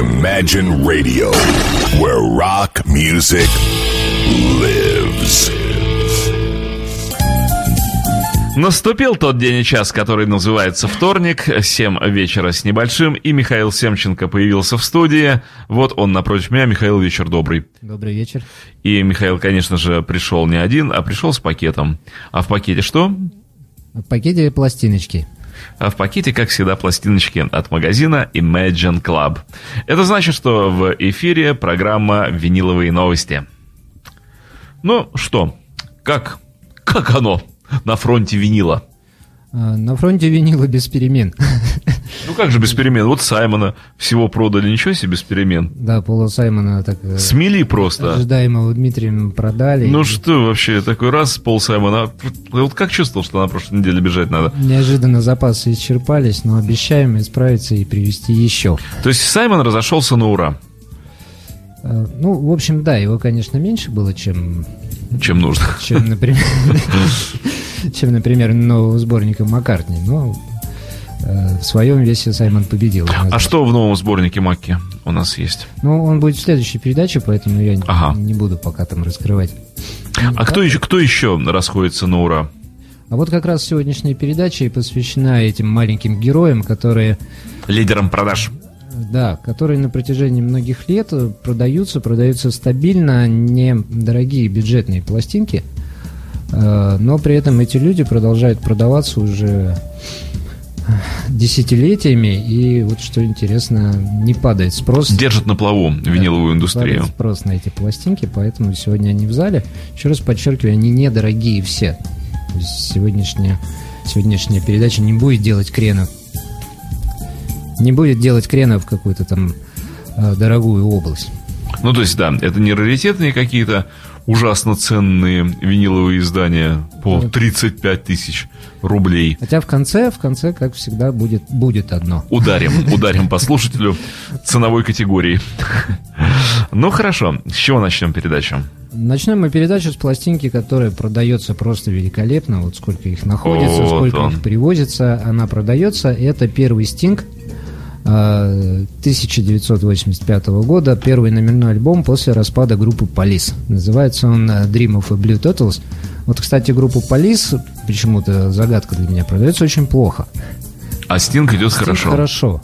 Imagine Radio, where rock music lives. Наступил тот день и час, который называется вторник, 7 вечера с небольшим, и Михаил Семченко появился в студии. Вот он напротив меня. Михаил, вечер добрый. Добрый вечер. И Михаил, конечно же, пришел не один, а пришел с пакетом. А в пакете что? В пакете пластиночки. А в пакете, как всегда, пластиночки от магазина Imagine Club. Это значит, что в эфире программа «Виниловые новости». Ну что, как, как оно на фронте винила? А, На фронте винила без перемен. Ну как же без перемен? Вот Саймона всего продали, ничего себе без перемен. Да, Пола Саймона так э, Смели просто. ожидаемого Дмитрием продали. Ну И что вообще, такой раз Пол Саймона... Вот- как чувствовал, что на прошлой неделе бежать надо? Неожиданно запасы исчерпались, но обещаем исправиться и привезти еще. То есть Саймон разошелся на ура, Э, Ну, в общем, да, его, конечно, меньше было, чем, чем нужно. чем например, чем, например, нового сборника Маккартни. Но в своем весе Саймон победил. А что в новом сборнике Макки у нас есть? Ну, он будет в следующей передаче, поэтому я Ага. не буду пока там раскрывать. А кто еще, кто еще расходится на ура? А вот как раз сегодняшняя передача и посвящена этим маленьким героям, которые, Лидером продаж. да, которые на протяжении многих лет э, продаются, продаются стабильно, недорогие бюджетные пластинки, э, но при этом эти люди продолжают продаваться уже э, десятилетиями, и вот что интересно, не падает спрос. Держит на плаву виниловую индустрию. Падает спрос на эти пластинки, поэтому сегодня они в зале. Еще раз подчеркиваю, они недорогие все. Сегодняшняя, сегодняшняя передача не будет делать крена. Не будет делать крена в какую-то там э, дорогую область. Ну, то есть, да, это не раритетные какие-то ужасно ценные виниловые издания по 35 тысяч рублей. Хотя в конце, в конце, как всегда, будет, будет одно. Ударим, ударим по слушателю ценовой категории. Ну, хорошо. С чего начнем передачу? Начнем мы передачу с пластинки, которая продается просто великолепно. Вот сколько их находится, Вот сколько он. их привозится, она продается. Это первый стинг 1985 года, первый номерной альбом после распада группы Police. Называется он э, Dream of a Blue Turtles. Вот, кстати, группу Police, почему-то загадка для меня, продается очень плохо. А Стинг идет Стинг хорошо. Хорошо.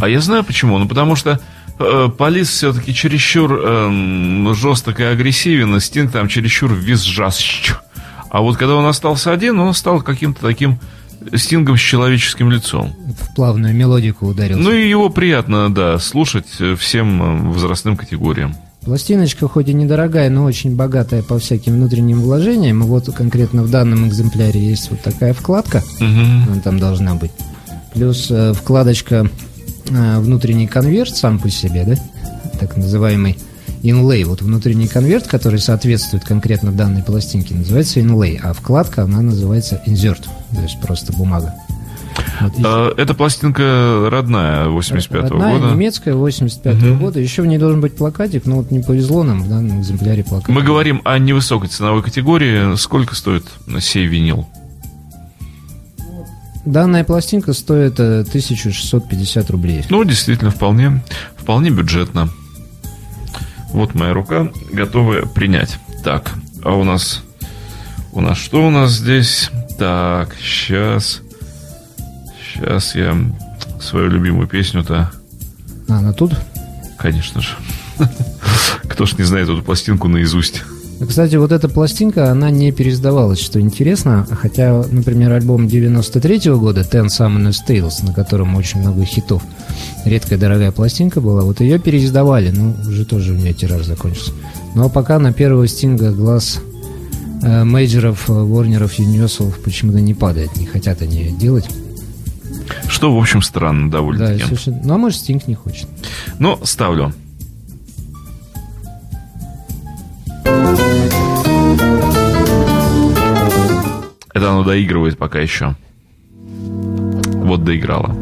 А я знаю почему. Ну, потому что э, Полис все-таки чересчур эм, жесток и агрессивен, и Стинг там чересчур визжащ. А вот когда он остался один, он стал каким-то таким Стингом с человеческим лицом. В плавную мелодику ударился. Ну и его приятно, да, слушать всем э, возрастным категориям. Пластиночка хоть и недорогая, но очень богатая по всяким внутренним вложениям. Вот конкретно в данном экземпляре есть вот такая вкладка. Мгм. Она там должна быть. Плюс э, вкладочка э, внутренний конверт сам по себе, да? Так называемый inlay. Вот внутренний конверт, который соответствует конкретно данной пластинке, называется inlay, а вкладка, она называется insert, то есть просто бумага. Вот, и- Э, Эта пластинка родная, 85-го Родная, года. немецкая, 85 года. Еще в ней должен быть плакатик, но вот не повезло нам в данном экземпляре плакат. Мы говорим о невысокой ценовой категории. Сколько стоит сей винил? Данная пластинка стоит э, 1650 рублей. Ну, действительно, вполне, вполне бюджетно. Вот моя рука, готовая принять. Так, а у нас... У нас что у нас здесь? Так, сейчас... Сейчас я свою любимую песню-то... А, она тут? Конечно же. Кто ж не знает эту пластинку наизусть. Кстати, вот эта пластинка, она не переиздавалась, что интересно. Хотя, например, альбом 93 года Ten Summoners Tales, на котором очень много хитов, редкая дорогая пластинка была, вот ее переиздавали, ну, уже тоже у нее тираж закончился. Но пока на первого стинга глаз мейджеров, э, Ворнеров, Юниверсалов почему-то не падает, не хотят они делать. Что, в общем, странно Да, довольно-таки. совершенно- Ну, а может, стинг не хочет. Но ставлю. Это оно доигрывает пока еще. Вот доиграла.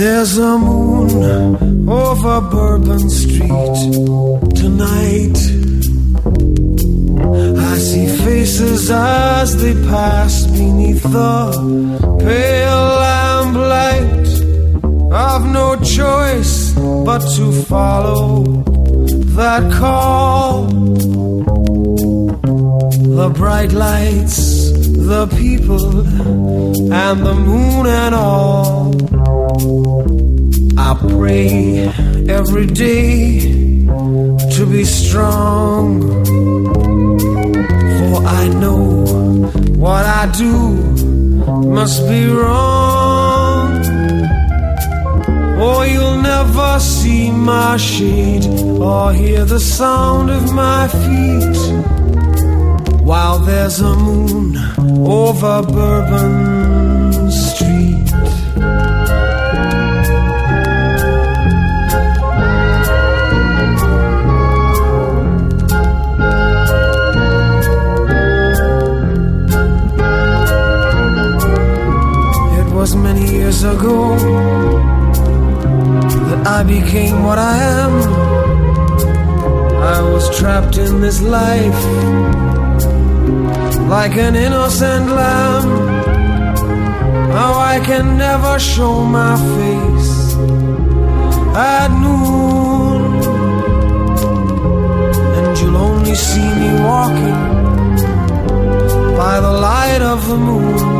There's a moon over Bourbon Street tonight. I see faces as they pass beneath the pale lamplight. I've no choice but to follow that call. The bright lights, the people, and the moon and all. I pray every day to be strong. For I know what I do must be wrong. Or you'll never see my shade or hear the sound of my feet while there's a moon over Bourbon was many years ago that I became what I am. I was trapped in this life like an innocent lamb. Now I can never show my face at noon, and you'll only see me walking by the light of the moon.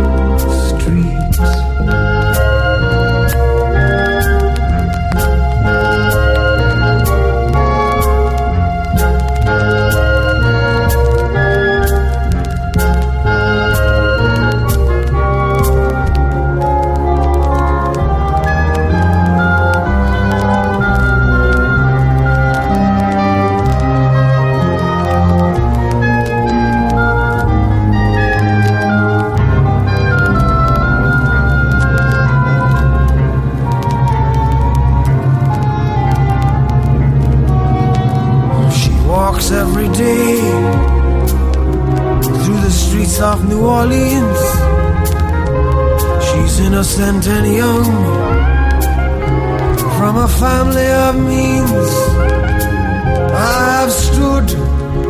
Young from a family of means. I've stood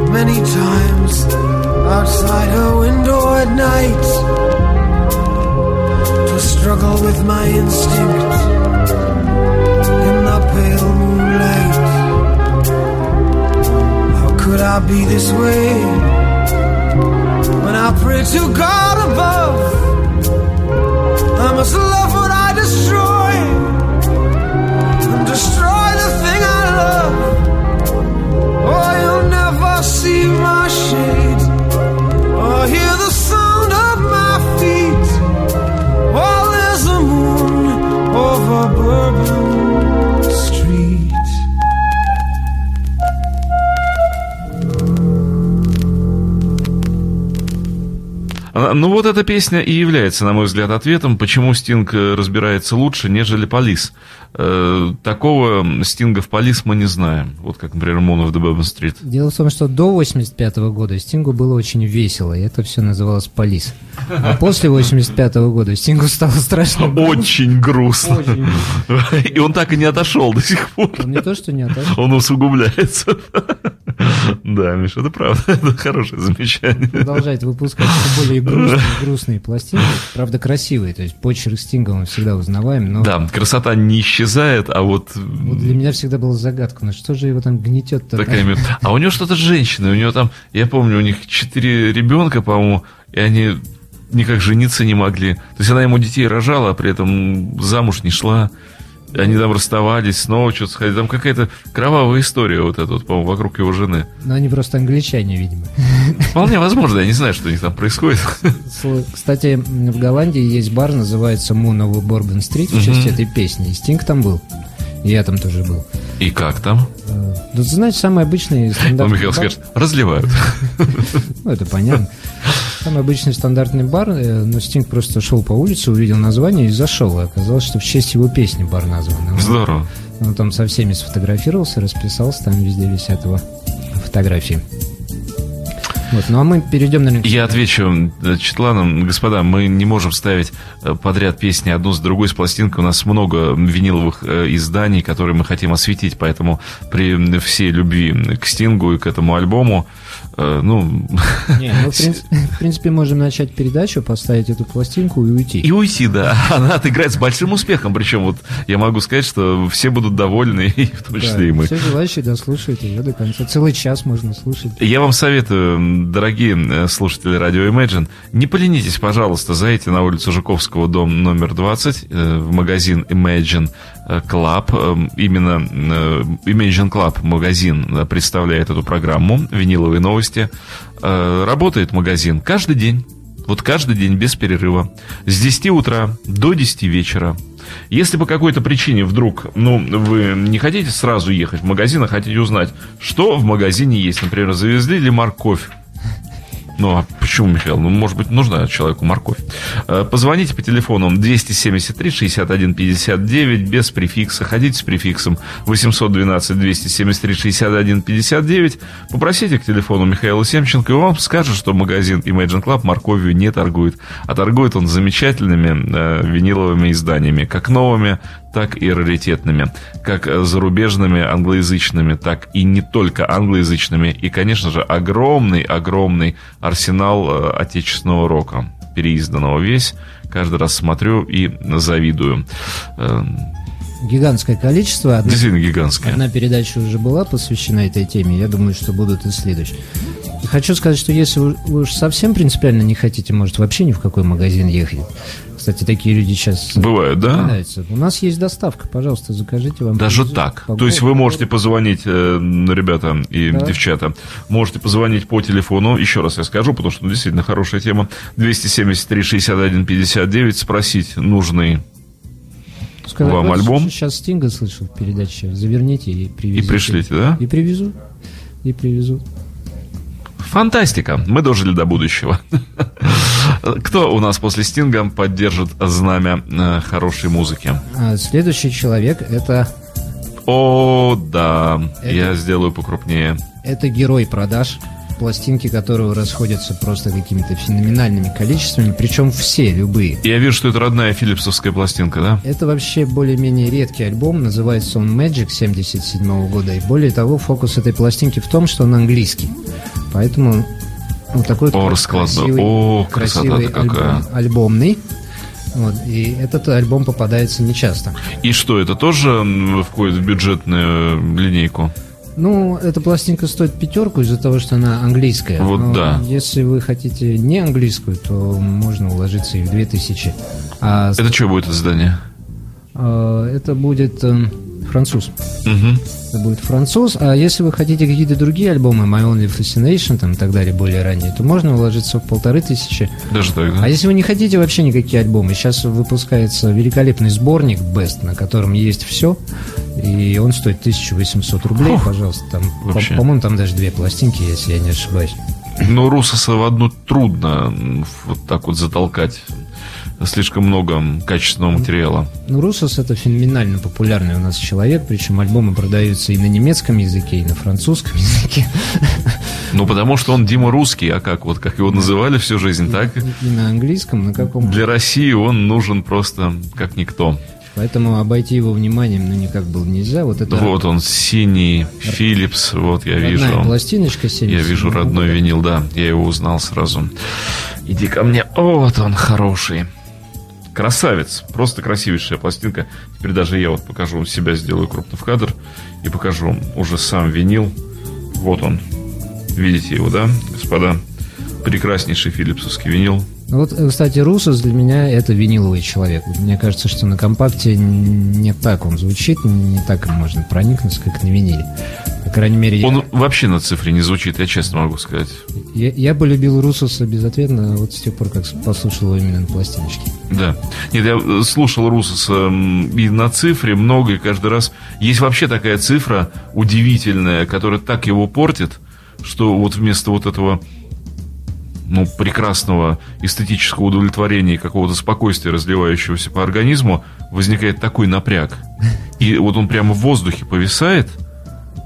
many times outside her window at night to struggle with my instinct in the pale moonlight. How could I be this way when I pray to God Ну вот эта песня и является, на мой взгляд, ответом, почему Стинг э, разбирается лучше, нежели Полис. Э, Такого Стинга в Полис мы не знаем. Вот как, например, Moon of the Street. Дело в том, что до 85 года Стингу было очень весело, и это все называлось полис. А после 85 года Стингу стало страшно. Очень грустно. Очень. И он так и не отошел до сих пор. Он не то, что не отошел. Он усугубляется. Да, Миша, это правда. Это хорошее замечание. продолжает выпускать все более грустные, грустные пластинки. Правда, красивые. То есть почерк Стинга он всегда узнаваем, но Да, красота не исчезает, а вот вот для меня всегда была загадка, ну что же его там гнетет-то? такая... А у него что-то с женщиной. У него там, я помню, у них четыре ребенка, по-моему, и они никак жениться не могли. То есть она ему детей рожала, а при этом замуж не шла. Они там расставались, снова что-то сходили. Там какая-то кровавая история вот эта вот, по-моему, вокруг его жены. Но они просто англичане, видимо. Вполне возможно, я не знаю, что у них там происходит. Кстати, в Голландии есть бар, называется Moon over Bourbon Street, в честь этой песни. И Стинг там был. Я там тоже был. И как там? Э, Ну, ты знаешь, самый обычный Ну, стендап. Михаил скажет, разливают. Ну, это понятно. Там обычный стандартный бар, э, но Стинг просто шел по улице, увидел название и зашел. И оказалось, что в честь его песни бар назван. Он- Здорово. Он там со всеми сфотографировался, расписался, там везде висят его фотографии. Вот, ну а мы перейдем, наверное, к- Я отвечу э, Четланам, господа, мы не можем ставить э, подряд песни одну с другой с пластинкой. У нас много виниловых изданий, которые мы хотим осветить, поэтому при всей любви к Стингу и к этому альбому, ну, Не, мы, в, принципе, в принципе, можем начать передачу, поставить эту пластинку и уйти. и уйти, да. Она отыграет с большим успехом, причем вот я могу сказать, что все будут довольны, и в том числе и мы. Все желающие дослушают ее до конца. Целый час можно слушать. Я вам советую, дорогие э, слушатели радио Imagine, не поленитесь, пожалуйста, зайдите на улицу Жуковского, дом номер 20, э, в магазин Imagine э, Club. Э, Именно э, Imagine Club магазин э, представляет эту программу «Виниловые новости». Работает магазин каждый день. Вот каждый день без перерыва. С 10 утра до 10 вечера. Если по какой-то причине вдруг, ну, вы не хотите сразу ехать в магазин, а хотите узнать, что в магазине есть, например, завезли ли морковь, ну, а почему, Михаил? Ну, может быть, нужна человеку морковь. Э, Позвоните по телефону 273-61-59 без префикса. Ходите с префиксом 812-273-61-59. Попросите к телефону Михаила Семченко, и вам скажет, что магазин Imagine Club морковью не торгует. А торгует он замечательными э, виниловыми изданиями, как новыми, так и раритетными, как зарубежными, англоязычными, так и не только англоязычными. И, конечно же, огромный-огромный арсенал э, отечественного рока, переизданного весь. Каждый раз смотрю и завидую. Э, Гигантское количество. Одна, Действительно гигантская. одна передача уже была посвящена этой теме. Я думаю, что будут и следующие. И хочу сказать, что если вы вы уж совсем принципиально не хотите, может, вообще ни в какой магазин ехать. Кстати, такие люди сейчас Бывают, да? У нас есть доставка, пожалуйста, закажите вам. Даже привезут так. по То есть вы можете позвонить, э, ребята и Да. девчата, можете позвонить по телефону, еще раз я скажу, потому что ну, действительно хорошая тема, 273-61-59, спросить нужный Сказать, вам альбом. Сейчас Стинга слышал в передаче. Заверните и и привезите. пришлите, да? И привезут. И привезут. Фантастика. Мы дожили до будущего. Кто у нас после Стинга поддержит знамя э, хорошей музыки? А следующий человек это, О, да. Это- Я сделаю покрупнее. это герой продаж, пластинки которого расходятся просто какими-то феноменальными количествами, причем все, любые. Я вижу, что это родная филипсовская пластинка, да? Это вообще более-менее редкий альбом, называется он Magic 77 года, и более того, фокус этой пластинки в том, что он английский. Поэтому вот такой О, красивый, О, красивый какая. альбом, альбомный. Вот, и этот альбом попадается нечасто. И что, это тоже входит в бюджетную линейку? Ну, эта пластинка стоит пятерку из-за того, что она английская. Вот Но да. Если вы хотите не английскую, то можно уложиться и в 2000. А Это что будет издание? э, это будет э, француз. Мгм. Это будет француз. А если вы хотите какие-то другие альбомы, My Only Fascination там, и так далее, более ранние, то можно уложиться в полторы тысячи. Даже так, А да? если вы не хотите вообще никакие альбомы, сейчас выпускается великолепный сборник Best, на котором есть все, и он стоит 1800 рублей, Фух. пожалуйста. Там, по- Вообще. по-моему, там даже две пластинки, если я не ошибаюсь. Но Русоса в одну трудно вот так вот затолкать. Слишком много качественного материала. Ну, Русос это феноменально популярный у нас человек, причем альбомы продаются и на немецком языке, и на французском языке, Ну, потому что он Дима русский, а как вот, как его называли всю жизнь, так? и на английском, на каком. Для России он нужен просто как никто. Поэтому обойти его вниманием, ну, никак было нельзя. Вот это Вот он, синий, Philips, вот я родная вижу. пластиночка 70. Я вижу родной винил, да, я его узнал сразу. Иди ко мне, О, вот он хороший. Красавец, просто красивейшая пластинка. Теперь даже я вот покажу себя, сделаю крупно в кадр и покажу уже сам винил. Вот он. Видите его, да, господа? Прекраснейший филипсовский винил. Ну Вот, кстати, Русос для меня это виниловый человек. Мне кажется, что на компакте не так он звучит, не так им можно проникнуться, как на виниле. По крайней мере, я- Он вообще на цифре не звучит, я честно могу сказать. я, я полюбил Русоса безответно вот с тех пор, как послушал его именно на пластиночке. Да. Нет, я э, слушал Русоса и на цифре много, и каждый раз... Есть вообще такая цифра удивительная, которая так его портит, что вот вместо вот этого ну, прекрасного эстетического удовлетворения и какого-то спокойствия, разливающегося по организму, возникает такой напряг. И вот он прямо в воздухе повисает,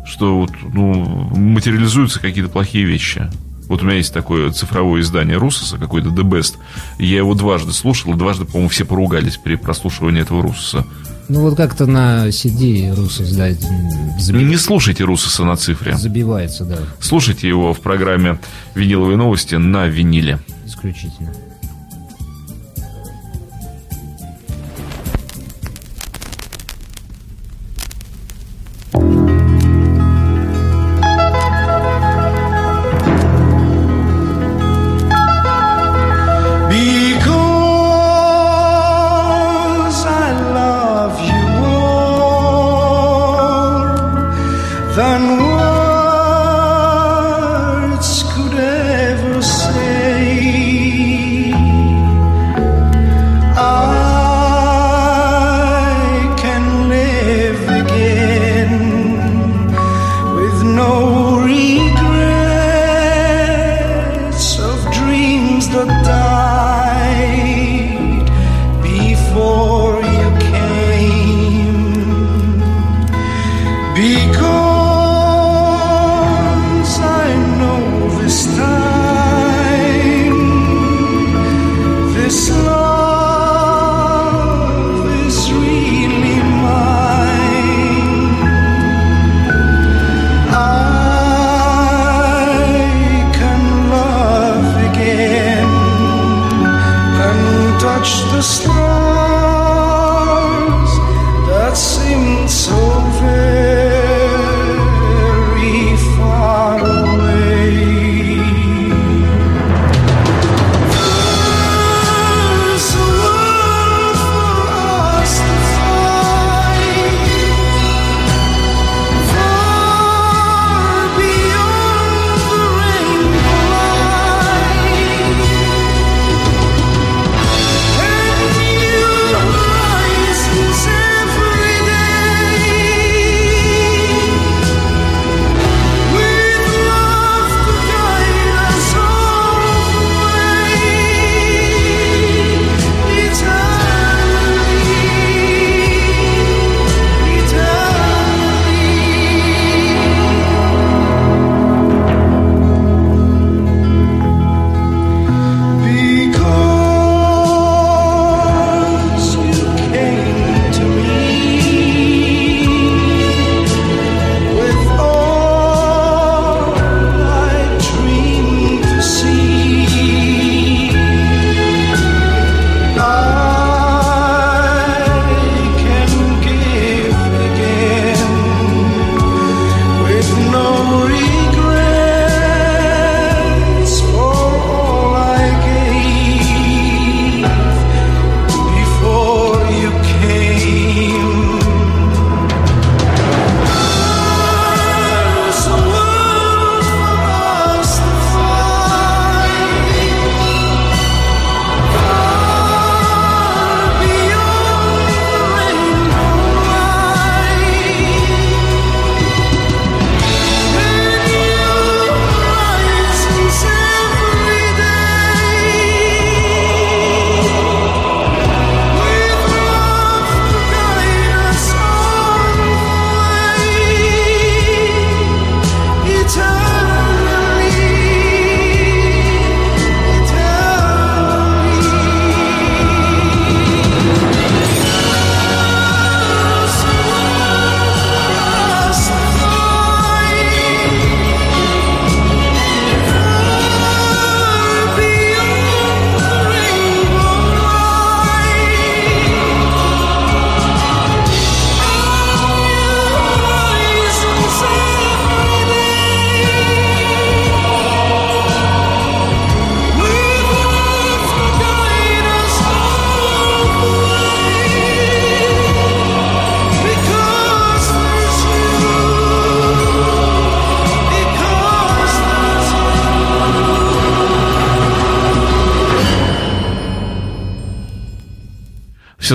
что вот, ну, материализуются какие-то плохие вещи. Вот у меня есть такое цифровое издание Русоса, какой-то The Best. Я его дважды слушал, и дважды, по-моему, все поругались при прослушивании этого Русоса. Ну вот как-то на CD Русос, да, заби- Не слушайте Русоса на цифре. забивается, да, Слушайте его в программе «Виниловые новости» на виниле. исключительно.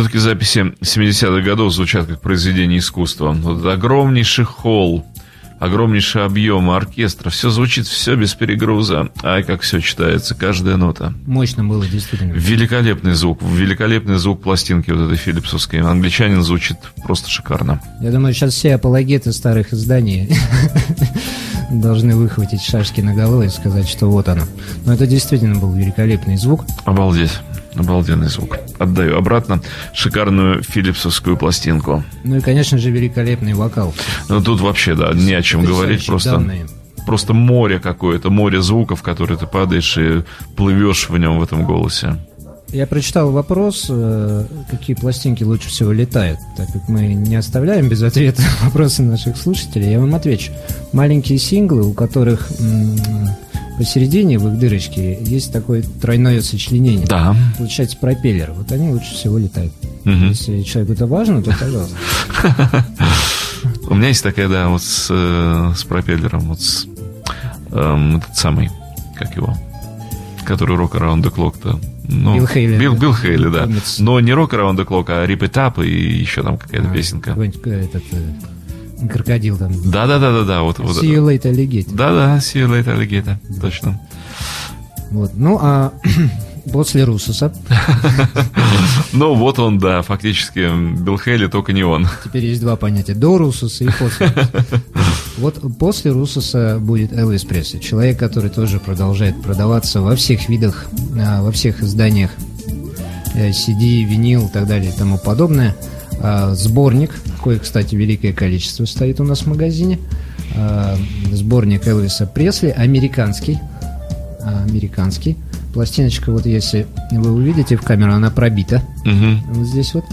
Все-таки записи 70-х годов звучат как произведение искусства. Вот огромнейший холл, огромнейший объем оркестра. Все звучит, все без перегруза. Ай, как все читается, каждая нота. Мощно было, действительно. Великолепный звук, великолепный звук пластинки вот этой филипсовской. Англичанин звучит просто шикарно. Я думаю, сейчас все апологеты старых изданий должны выхватить шашки на голову и сказать, что вот оно. Но это действительно был великолепный звук. Обалдеть. Обалденный звук. Отдаю обратно шикарную филипсовскую пластинку. Ну и, конечно же, великолепный вокал. Ну тут вообще, да, не о чем говорить. Просто, Данные. просто море какое-то, море звуков, которые ты падаешь и плывешь в нем в этом голосе. Я прочитал вопрос, э, какие пластинки лучше всего летают. Так как мы не оставляем без ответа вопросы наших слушателей, я вам отвечу. Маленькие синглы, у которых посередине в их дырочке есть такое тройное сочленение. Да. Получается пропеллер. Вот они лучше всего летают. Мгм. Если человеку это важно, то пожалуйста. У меня есть такая, да, вот с, э, с пропеллером, вот с эм, этот самый, как его, который Rock Around the Clock-то. Ну, Билл Хейли. Билл, Билл Хейли, да. Помнится. Но не Rock Around the Clock, а Rip It Up и еще там какая-то песенка. Какой-нибудь э, этот э, крокодил там. Да-да-да-да-да, вот, вот See you later, alligator. Да-да, See you later, alligator, точно. Вот. Ну, а после Русуса Ну, вот он, да, фактически, Билл Хейли, только не он. Теперь есть два понятия. До Русуса и после. Вот после Русуса будет Элвис Пресли. Человек, который тоже продолжает продаваться во всех видах, а, во всех изданиях э, CD, винил и так далее и тому подобное. А, Сборник, кое, кстати, великое количество стоит у нас в магазине. А, Сборник Элвиса Пресли, американский. Американский. Пластиночка, вот если вы увидите в камеру, она пробита. Мгм. Вот здесь вот.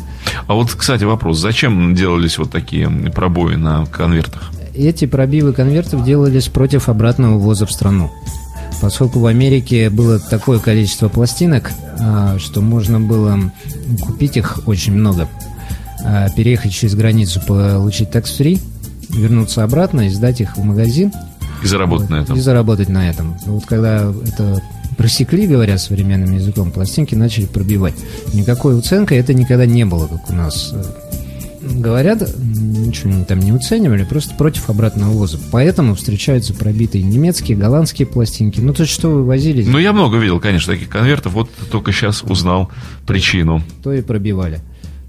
А вот, кстати, вопрос. Зачем делались вот такие пробои на конвертах? Эти пробивы конвертов делались против обратного ввоза в страну. Поскольку в Америке было такое количество пластинок, а, что можно было купить их очень много, а, переехать через границу, получить такс-фри, вернуться обратно и сдать их в магазин И заработать на вот, этом. и заработать на этом. Вот когда это просекли, говоря современным языком, пластинки начали пробивать. Никакой уценкой это никогда не было, как у нас э, говорят, ничего там не уценивали, просто против обратного ввоза. Поэтому встречаются пробитые немецкие, голландские пластинки. Ну, то, что вы возили, Ну, я много видел, конечно, таких конвертов. Вот только сейчас узнал причину. то и пробивали.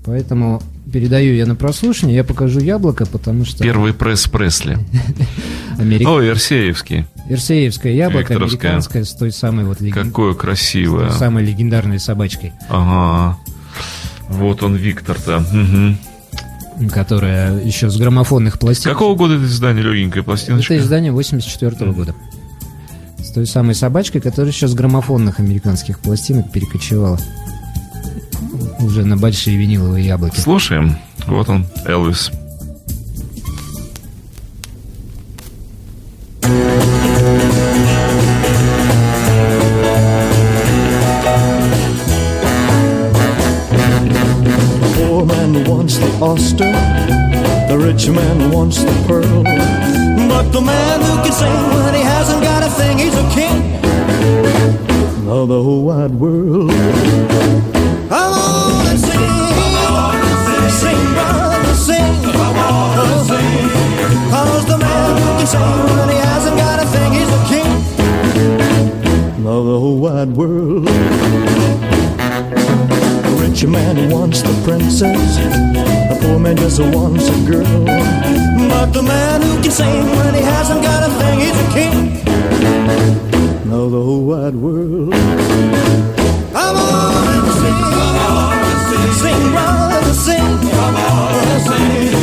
Поэтому передаю я на прослушивание, я покажу яблоко, потому что Первый пресс Пресли. америк- О, Ирсеевский. Ирсеевское яблоко, американское, с той самой вот леген- Какое красивое. самой легендарной собачкой. Ага. Вот он, Виктор-то. Мгм. Которая еще с граммофонных пластин. Какого года это издание легенькая пластиночка? Это издание 84 года. С той самой собачкой, которая еще с граммофонных американских пластинок перекочевала. Уже на большие виниловые яблоки. Слушаем. Вот он, Элвис. Wants the rich man wants the pearl. But the man who can sing when he hasn't got a thing, he's a king of the whole wide world. Come on and sing, sing, brother. Sing. Cause the man who can sing when he hasn't got a thing, he's a king of the whole wide world. Rich man wants the princess, the poor man just wants a girl. But the man who can sing when he hasn't got a thing, he's a king of the whole wide world. Come on and sing, sing, brother, sing. sing.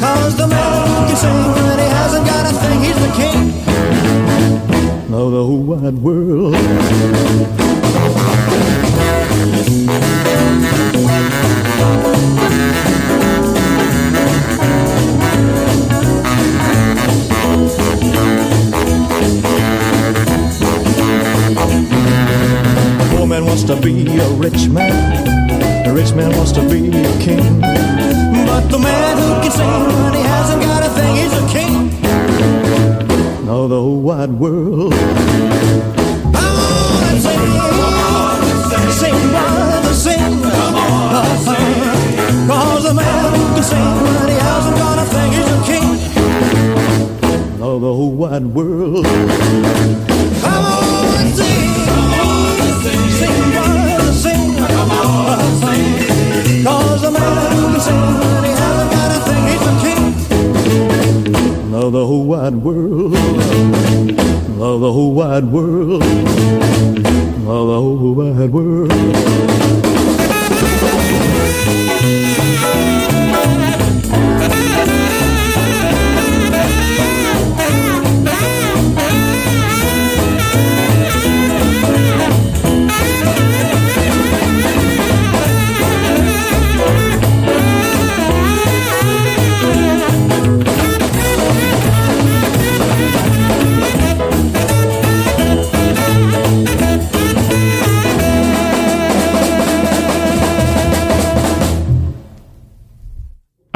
Cause the man who can sing when he hasn't got a thing, he's the king of the whole wide world. Wants to be a rich man. The rich man wants to be a king. But the man who can sing when he hasn't got a thing, he's a king the whole wide world. On and sing, sing, the man who can sing when he hasn't got a thing, he's a king of the whole wide world. Come on and sing. Sing, brother, sing. Cause the man who can sing he hasn't got a thing, he's the king of the whole wide world. Of the whole wide world. Of the whole wide world.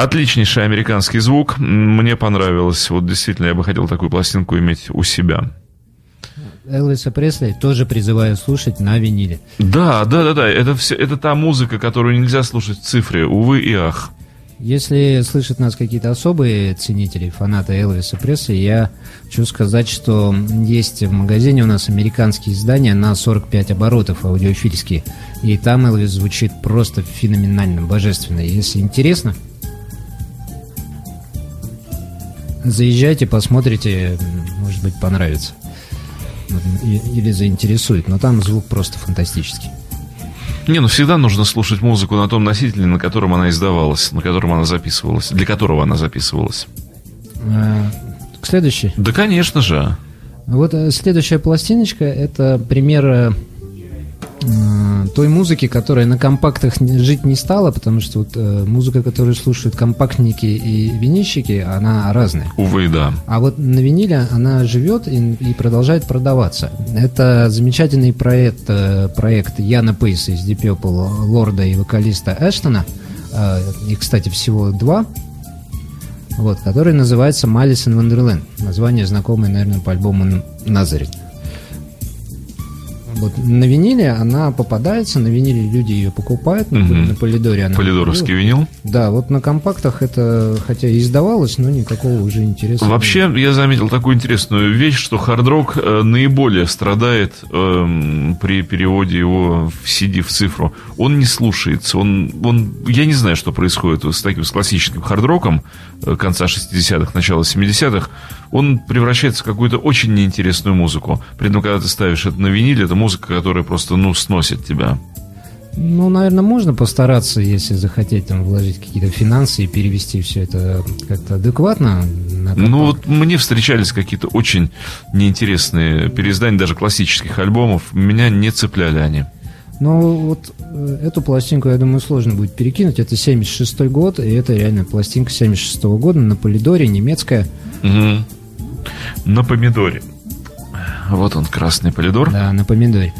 Отличнейший американский звук. Мне понравилось. Вот действительно, я бы хотел такую пластинку иметь у себя. Элвиса Пресли тоже призываю слушать на виниле. Да, да, да, да. Это, все, это та музыка, которую нельзя слушать в цифре. Увы и ах. Если слышат нас какие-то особые ценители, фанаты Элвиса Пресли, я хочу сказать, что есть в магазине у нас американские издания на 45 оборотов аудиофильские. И там Элвис звучит просто феноменально, божественно. Если интересно, заезжайте, посмотрите, может быть, понравится. Или заинтересует, но там звук просто фантастический. Не, ну всегда нужно слушать музыку на том носителе, на котором она издавалась, на котором она записывалась, для которого она записывалась. А, к следующей. Да, конечно же. Вот э, следующая пластиночка это пример э, той музыки, которая на компактах жить не стала, потому что вот э, музыка, которую слушают компактники и винильщики, она разная. Увы, да. А вот на виниле она живет и, и продолжает продаваться. Это замечательный проект, э, проект Яна Пейса из Deep лорда и вокалиста Эштона. Э, Их, кстати, всего два. Вот, который называется in Wonderland. Название знакомое, наверное, по альбому Назарет. Вот на виниле она попадается, на виниле люди ее покупают, на, Мгм. на Полидоре она Полидоровский винил. Да, вот на компактах это, хотя и издавалось, но никакого уже интереса. Вообще, я заметил такую интересную вещь, что хард-рок э, наиболее страдает эм, при переводе его в CD, в цифру. Он не слушается. Он, он, я не знаю, что происходит с таким с классическим хард-роком э, конца 60-х, начала 70-х. Он превращается в какую-то очень неинтересную музыку. При этом, когда ты ставишь это на виниле, это музыка, которая просто, ну, сносит тебя. Ну, наверное, можно постараться, если захотеть там вложить какие-то финансы и перевести все это как-то адекватно. на. Ну, вот мне встречались какие-то очень неинтересные переиздания даже классических альбомов. Меня не цепляли они. Ну, вот э, эту пластинку, я думаю, сложно будет перекинуть. Это 76 год, и это реально пластинка 76 года на Полидоре, немецкая. Мгм. На помидоре. Вот он, красный полидор. Да, на помидоре.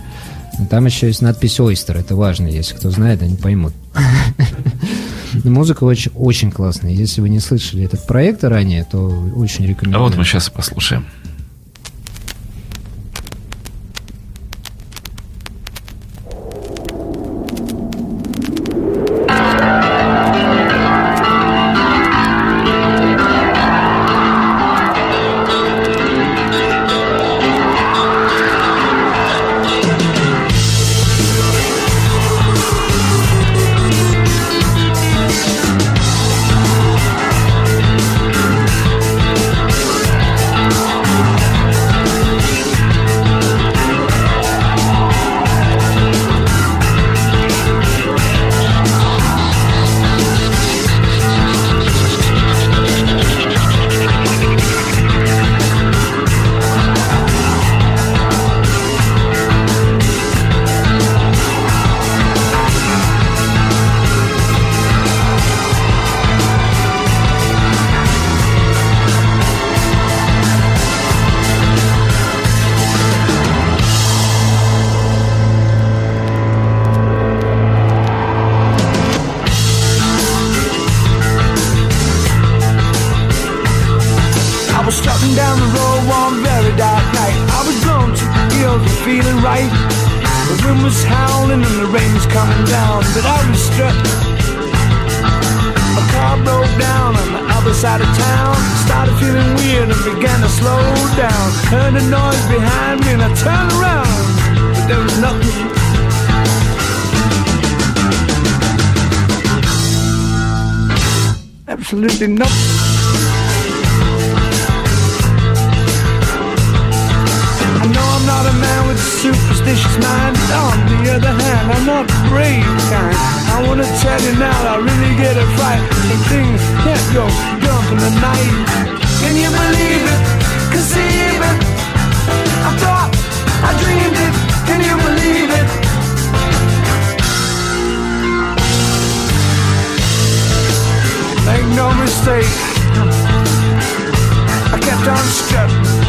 Но Там еще есть надпись Ойстер, это важно, если кто знает, они поймут. Музыка очень, очень классная. Если вы не слышали этот проект ранее, то очень А рекомендую. вот мы сейчас и послушаем. Other of town. Started feeling weird and began to slow down. Heard a noise behind me and I turned around, but there was nothing. Absolutely nothing. I'm not a man with a superstitious mind. On the other hand, I'm not the brave kind. I wanna tell you now, I really get a fright when things can't go dump in the night. Can you believe it? Conceive it? I thought I dreamed it. Can you believe it? Make no mistake. I kept on strutting.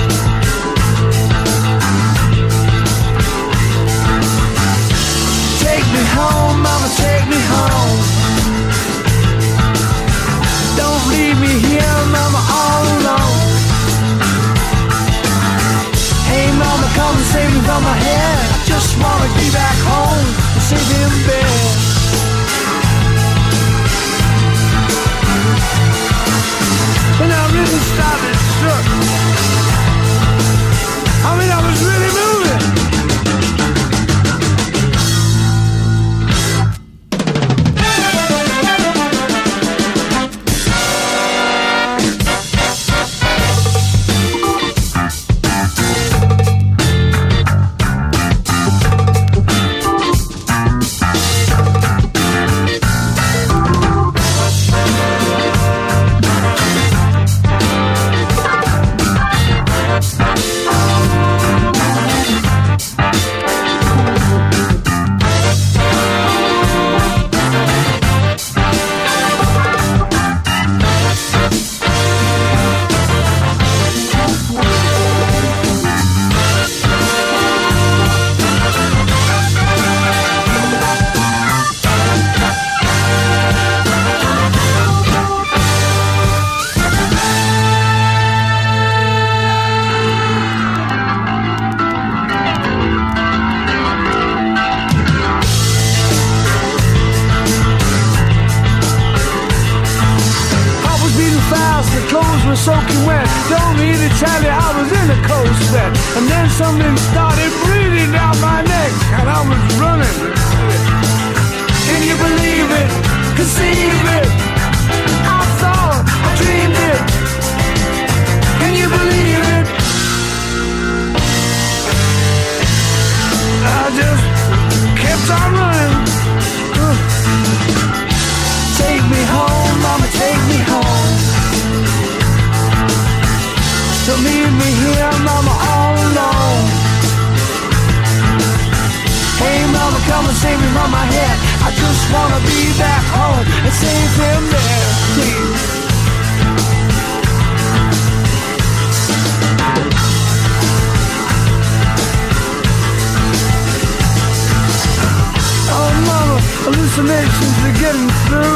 Take me home, mama, take me home. Don't leave me here, mama, all alone. Hey, mama, come and save me from my head. I just wanna be back home and save in bed. And I really started shook. Hallucinations are getting through.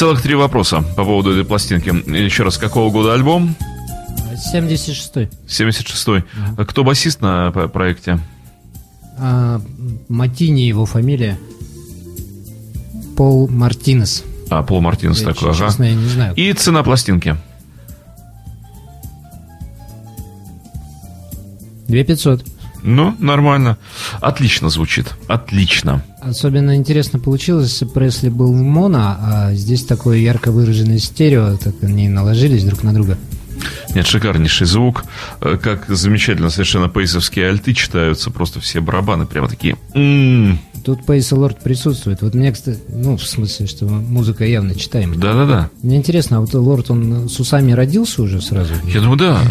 Целых три вопроса по поводу этой пластинки. Еще раз, какого года альбом? 76-й. 76-й. А Кто басист на проекте? А, Матини его фамилия. Пол Мартинес. А, Пол Мартинес Я, такой, ага. Честно, я не знаю. И цена пластинки. 2500. Ну, нормально. Отлично звучит. Отлично. Особенно интересно получилось, если Пресли был в моно, а здесь такое ярко выраженное стерео, так они наложились друг на друга. Нет, шикарнейший звук. Э, Как замечательно совершенно пейсовские альты читаются. Просто все барабаны прямо такие. м Тут Пейс Лорд присутствует. Вот мне, кстати, ну, в смысле, что музыка явно читаемая. Да-да-да. Мне интересно, а вот Лорд, он с усами родился уже сразу? Я думаю, да.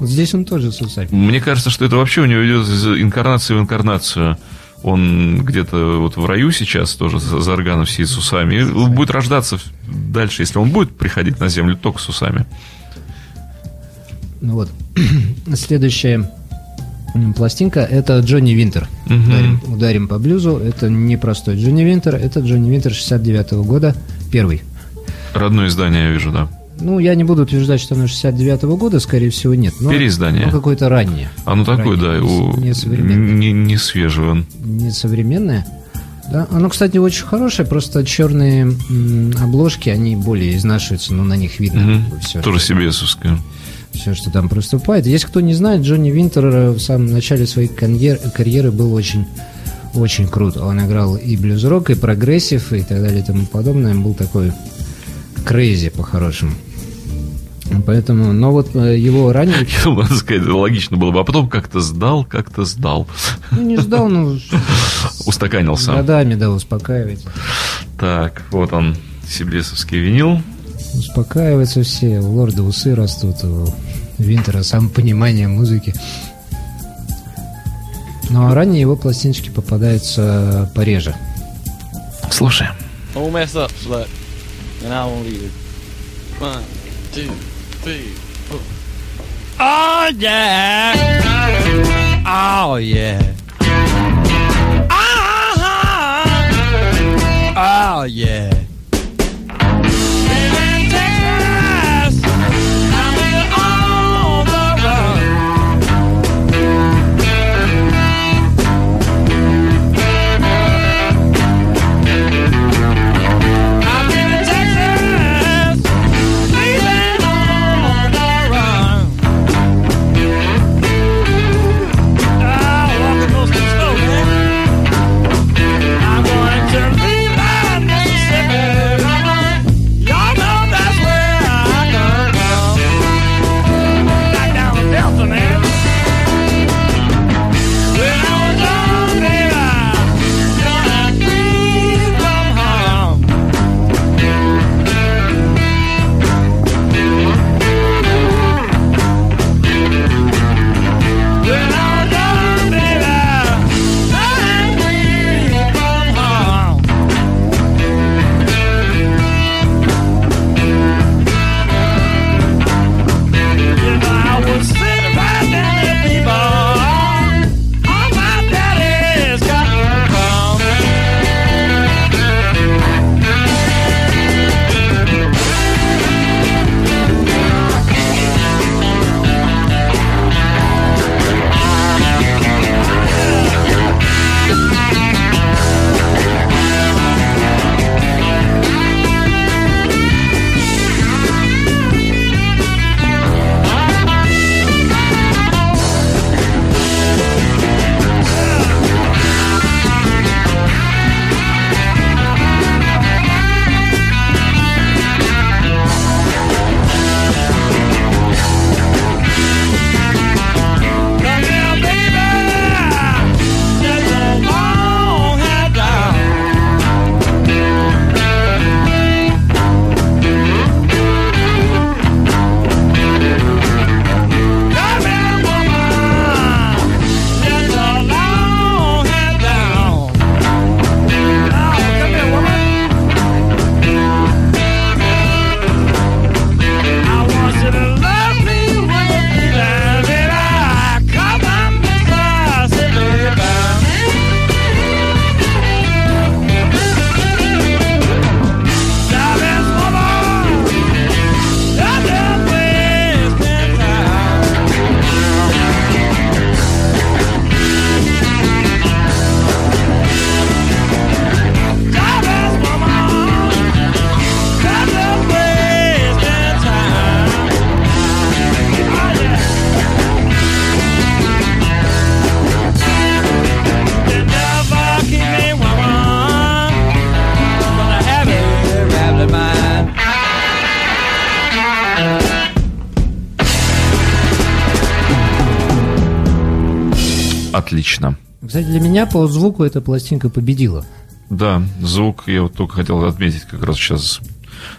Вот здесь он тоже с усами. Мне кажется, что это вообще у него идет из инкарнации в инкарнацию. Он где-то вот в раю сейчас тоже за сидит с усами. И он будет рождаться дальше, если он будет приходить на землю, только с усами. Ну вот. Следующая пластинка это Джонни Винтер. Мгм. Ударим, ударим по блюзу. Это не простой Джонни Винтер, это Джонни Винтер 69 года, первый. Родное издание я вижу, да. Ну, я не буду утверждать, что оно 69 года, скорее всего, нет. Но, Переиздание. Ну, какое-то раннее. Оно такое, да, Раннее, у- не современное. не, не свежий он. Не современное. Да, оно, кстати, очень хорошее, просто черные обложки, они более изнашиваются, но на них видно Мгм. все, Тоже CBS овское. все, что там проступает. Если кто не знает, Джонни Винтер э, в самом начале своей карьер- карьеры был очень, очень крут. Он играл и блюз-рок, и прогрессив, и так далее, и тому подобное. Он был такой крейзи по-хорошему. Поэтому, но вот э, его ранее, Я надо сказать, логично было бы. А потом как-то сдал, как-то сдал. ну, не ждал, ну, Устаканился. годами, да, успокаивается. Так, вот он, сибесовский винил. Успокаиваются все, у лорда усы растут, у Винтера самопонимание музыки. Ну а ранее его пластиночки попадаются пореже. Слушаем. Don't mess up, slut. And I won't leave it. One, two, speed. Oh yeah. Oh yeah. Ah, ah, ah. Oh yeah. Oh, yeah. Отлично. Кстати, для меня по звуку эта пластинка победила. Да, звук, я вот только хотел отметить как раз сейчас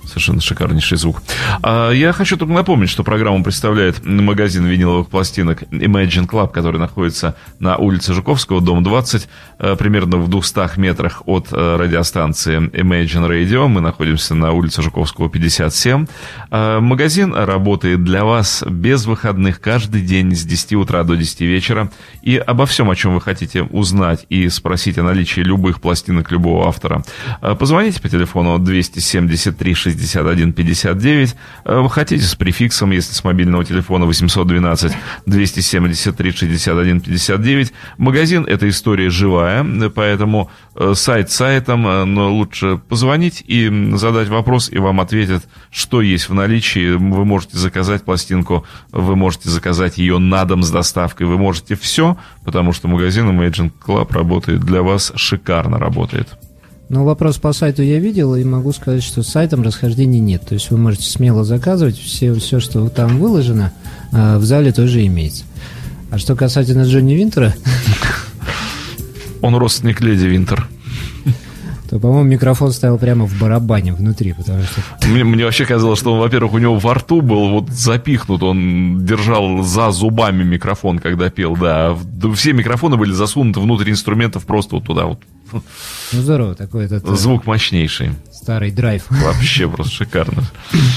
Совершенно шикарнейший звук. А я хочу только напомнить, что программу представляет магазин виниловых пластинок Imagine Club, который находится на улице Жуковского, дом 20, э, примерно в 200 метрах от э, радиостанции Imagine Radio. Мы находимся на улице Жуковского, 57. А магазин работает для вас без выходных каждый день с 10 утра до 10 вечера. И обо всем, о чем вы хотите узнать и спросить о наличии любых пластинок любого автора, э, позвоните по телефону 273 61 59. Э, Вы хотите с префиксом, если с мобильного телефона 812 273 61 59. Магазин – это история живая, поэтому э, сайт сайтом, э, но лучше позвонить и задать вопрос, и вам ответят, что есть в наличии. Вы можете заказать пластинку, вы можете заказать ее на дом с доставкой, вы можете все, потому что магазин Imagine Club работает для вас, шикарно работает. Но вопрос по сайту я видел, и могу сказать, что с сайтом расхождений нет. То есть вы можете смело заказывать, все, все что там выложено, а, в зале тоже имеется. А что касательно Джонни Винтера, Он родственник Леди Винтер. то, по-моему, микрофон стоял прямо в барабане внутри, потому что Мне, мне вообще казалось, что он, во-первых, у него во рту был вот запихнут, он держал за зубами микрофон, когда пел, да. Все микрофоны были засунуты внутрь инструментов просто вот туда вот. Ну здорово, такой этот э, Звук мощнейший. старый драйв. Вообще просто шикарно.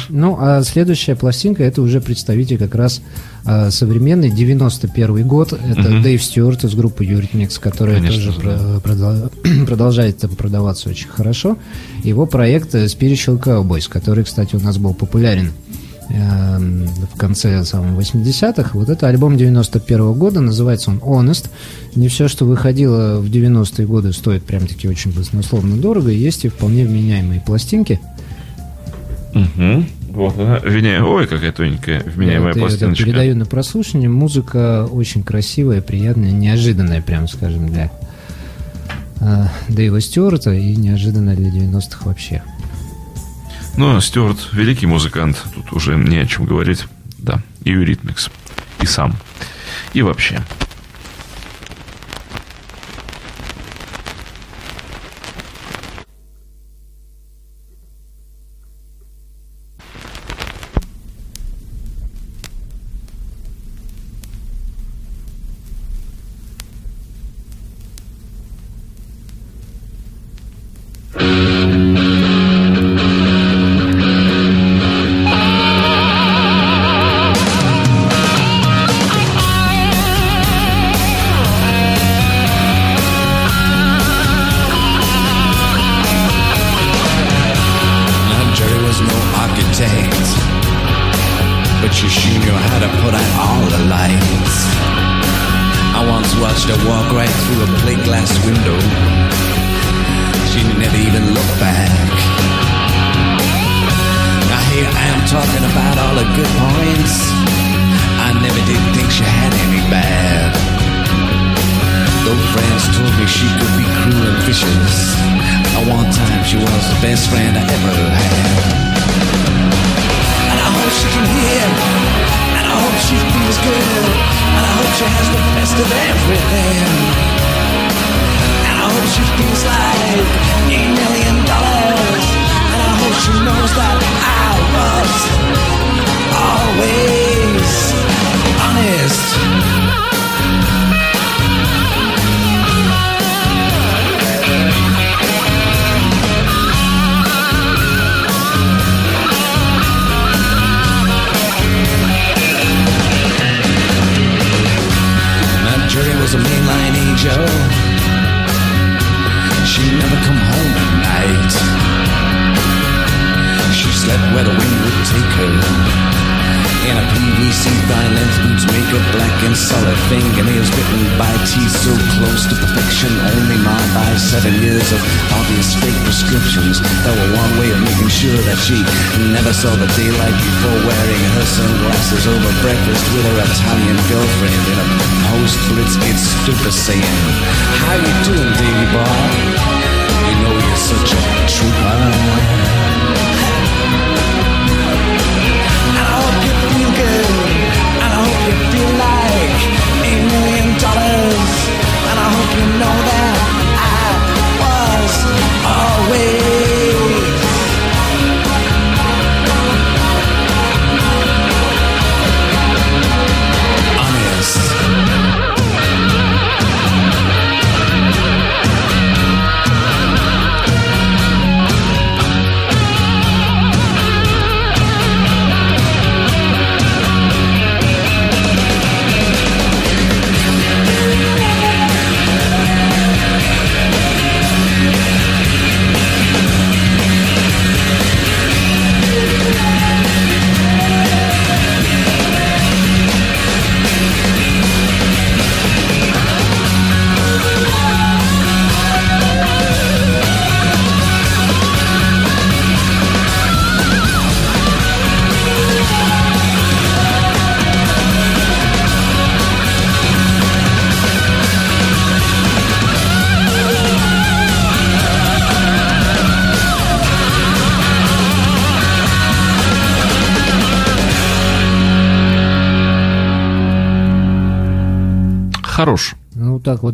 Ну, а следующая пластинка, это уже представитель как раз а, современный, 91 год. Это Дэйв Стюарт из группы Eurythmics, которая Конечно тоже же, про- продол- продолжает там продаваться очень хорошо. Его проект э, Spiritual Cowboys, который, кстати, у нас был популярен в конце самого 80-х. Вот это альбом 91 года, называется он Honest. Не все, что выходило в 90-е годы, стоит прям-таки очень баснословно дорого. Есть и вполне вменяемые пластинки. Мгм. Вот она, виня- Ой, какая тоненькая вменяемая Вот я это пластиночка. передаю на прослушивание. Музыка очень красивая, приятная, неожиданная, прям скажем, для э, Дэйва Стюарта и неожиданная для 90-х вообще. Ну, Стюарт великий музыкант, тут уже не о чем говорить. Да, и Eurythmics, и сам, и вообще. Friends told me she could be cruel and vicious. At one time she was the best friend I ever had. And I hope she can hear. And I hope she feels good. And I hope she has the best of everything. And I hope she feels like a million dollars. And I hope she knows that I was always honest. Was a mainline angel. She never come home at night. She slept where the wind would take her. In a PVC thigh-length boots, makeup black and solid, fingernails bitten by teeth so close to perfection, only marred by seven years of obvious fake prescriptions that were one way of making sure that she never saw the daylight before wearing her sunglasses over breakfast with her Italian girlfriend in a post-Blitzkid stupor saying, How you doing, Davy boy? You know you're such a trooper. know that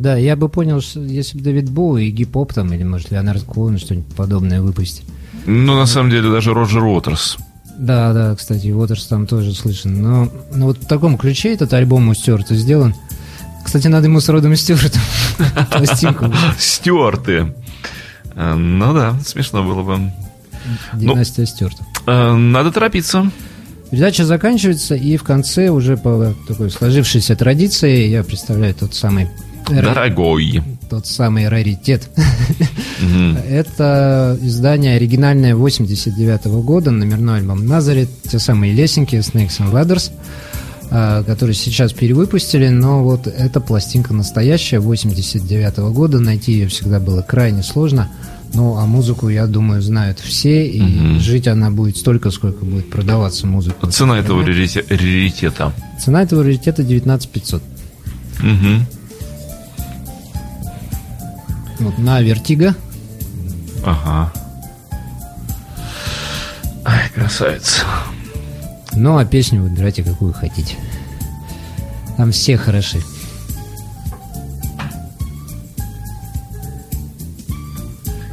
да. Я бы понял, что если бы Дэвид Боу и Гип-Поп там, или, может, Леонард Коэн что-нибудь подобное выпустить. Ну, на самом деле, даже Роджер Уотерс. Да, да, кстати, Уотерс там тоже слышен. Но, но вот в таком ключе этот альбом у Стюарта сделан. Кстати, надо ему с Родом Стюартом пластинку. Стюарты. Э, Ну да, смешно было бы. Династия Стюартов. Э, Надо торопиться. Передача заканчивается, и в конце уже по такой сложившейся традиции я представляю тот самый Дорогой. тот самый раритет. Это издание оригинальное 89 года, номерной альбом Назарет, те самые лесенки Snakes and Ladders, а, которые сейчас перевыпустили, но вот эта пластинка настоящая, 89 года, найти ее всегда было крайне сложно. Ну, а музыку, я думаю, знают все, и Мгм. жить она будет столько, сколько будет продаваться музыка. Цена этого рарите- раритета. Цена этого раритета 19 500. Мгм. Вот, на Vertigo. Ага. Ай, красавец. Ну, а песню выбирайте, какую хотите. Там все хороши.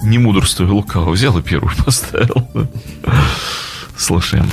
Не мудрствуя лукаво, взял и первую поставил. Слушаем.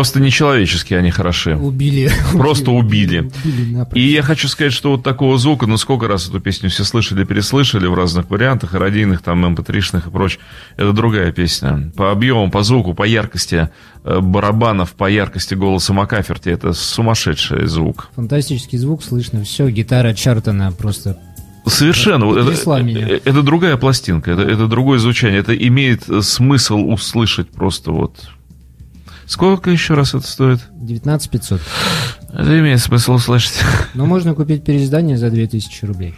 Просто нечеловечески они хороши. Убили. Просто убили. Убили. И я хочу сказать, что вот такого звука, ну сколько раз эту песню все слышали, переслышали в разных вариантах, и радийных, там, mp3-шных и прочее. Это другая песня. По объему, по звуку, по яркости э, барабанов, по яркости голоса Макаферти, это сумасшедший звук. Фантастический звук, слышно все. Гитара Чартона просто Совершенно. Это, меня. э, это другая пластинка, это, это другое звучание. Это имеет э, смысл услышать просто вот... Сколько еще раз это стоит? 19 500. Это имеет смысл услышать. Но можно купить переиздание за 2000 рублей.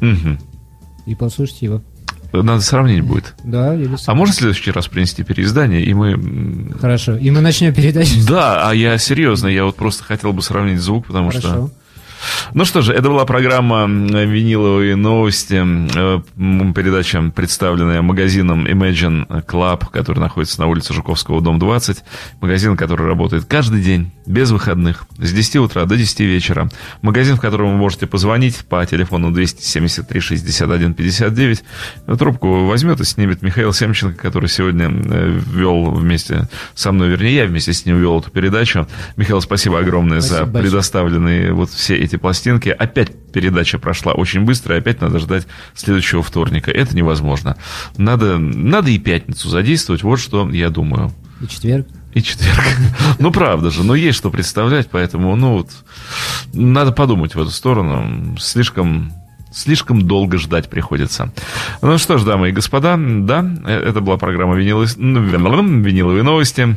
Мгм. И послушать его. Надо сравнить будет. Да, или... А можно в следующий раз принести переиздание, и мы... Хорошо. И мы начнем передачу. Да, а я серьезно, я вот просто хотел бы сравнить звук, потому что... Ну что же, это была программа «Виниловые новости», э, передача, представленная магазином Imagine Club, который находится на улице Жуковского, дом 20. Магазин, который работает каждый день, без выходных, с 10 утра до 10 вечера. Магазин, в котором вы можете позвонить по телефону 273 61 59. Трубку возьмет и снимет Михаил Семченко, который сегодня э, вел вместе со мной, вернее, я вместе с ним вел эту передачу. Михаил, спасибо огромное Спасибо за большое. предоставленные вот все эти пластинки. Опять передача прошла очень быстро, и опять надо ждать следующего вторника. Это невозможно. Надо, надо и пятницу задействовать, вот что я думаю. И четверг. И четверг. Ну, правда же, но есть что представлять, поэтому, ну, вот, надо подумать в эту сторону. Слишком Слишком долго ждать приходится. Ну что ж, дамы и господа, да, э, это была программа «Виниловые, виниловые новости».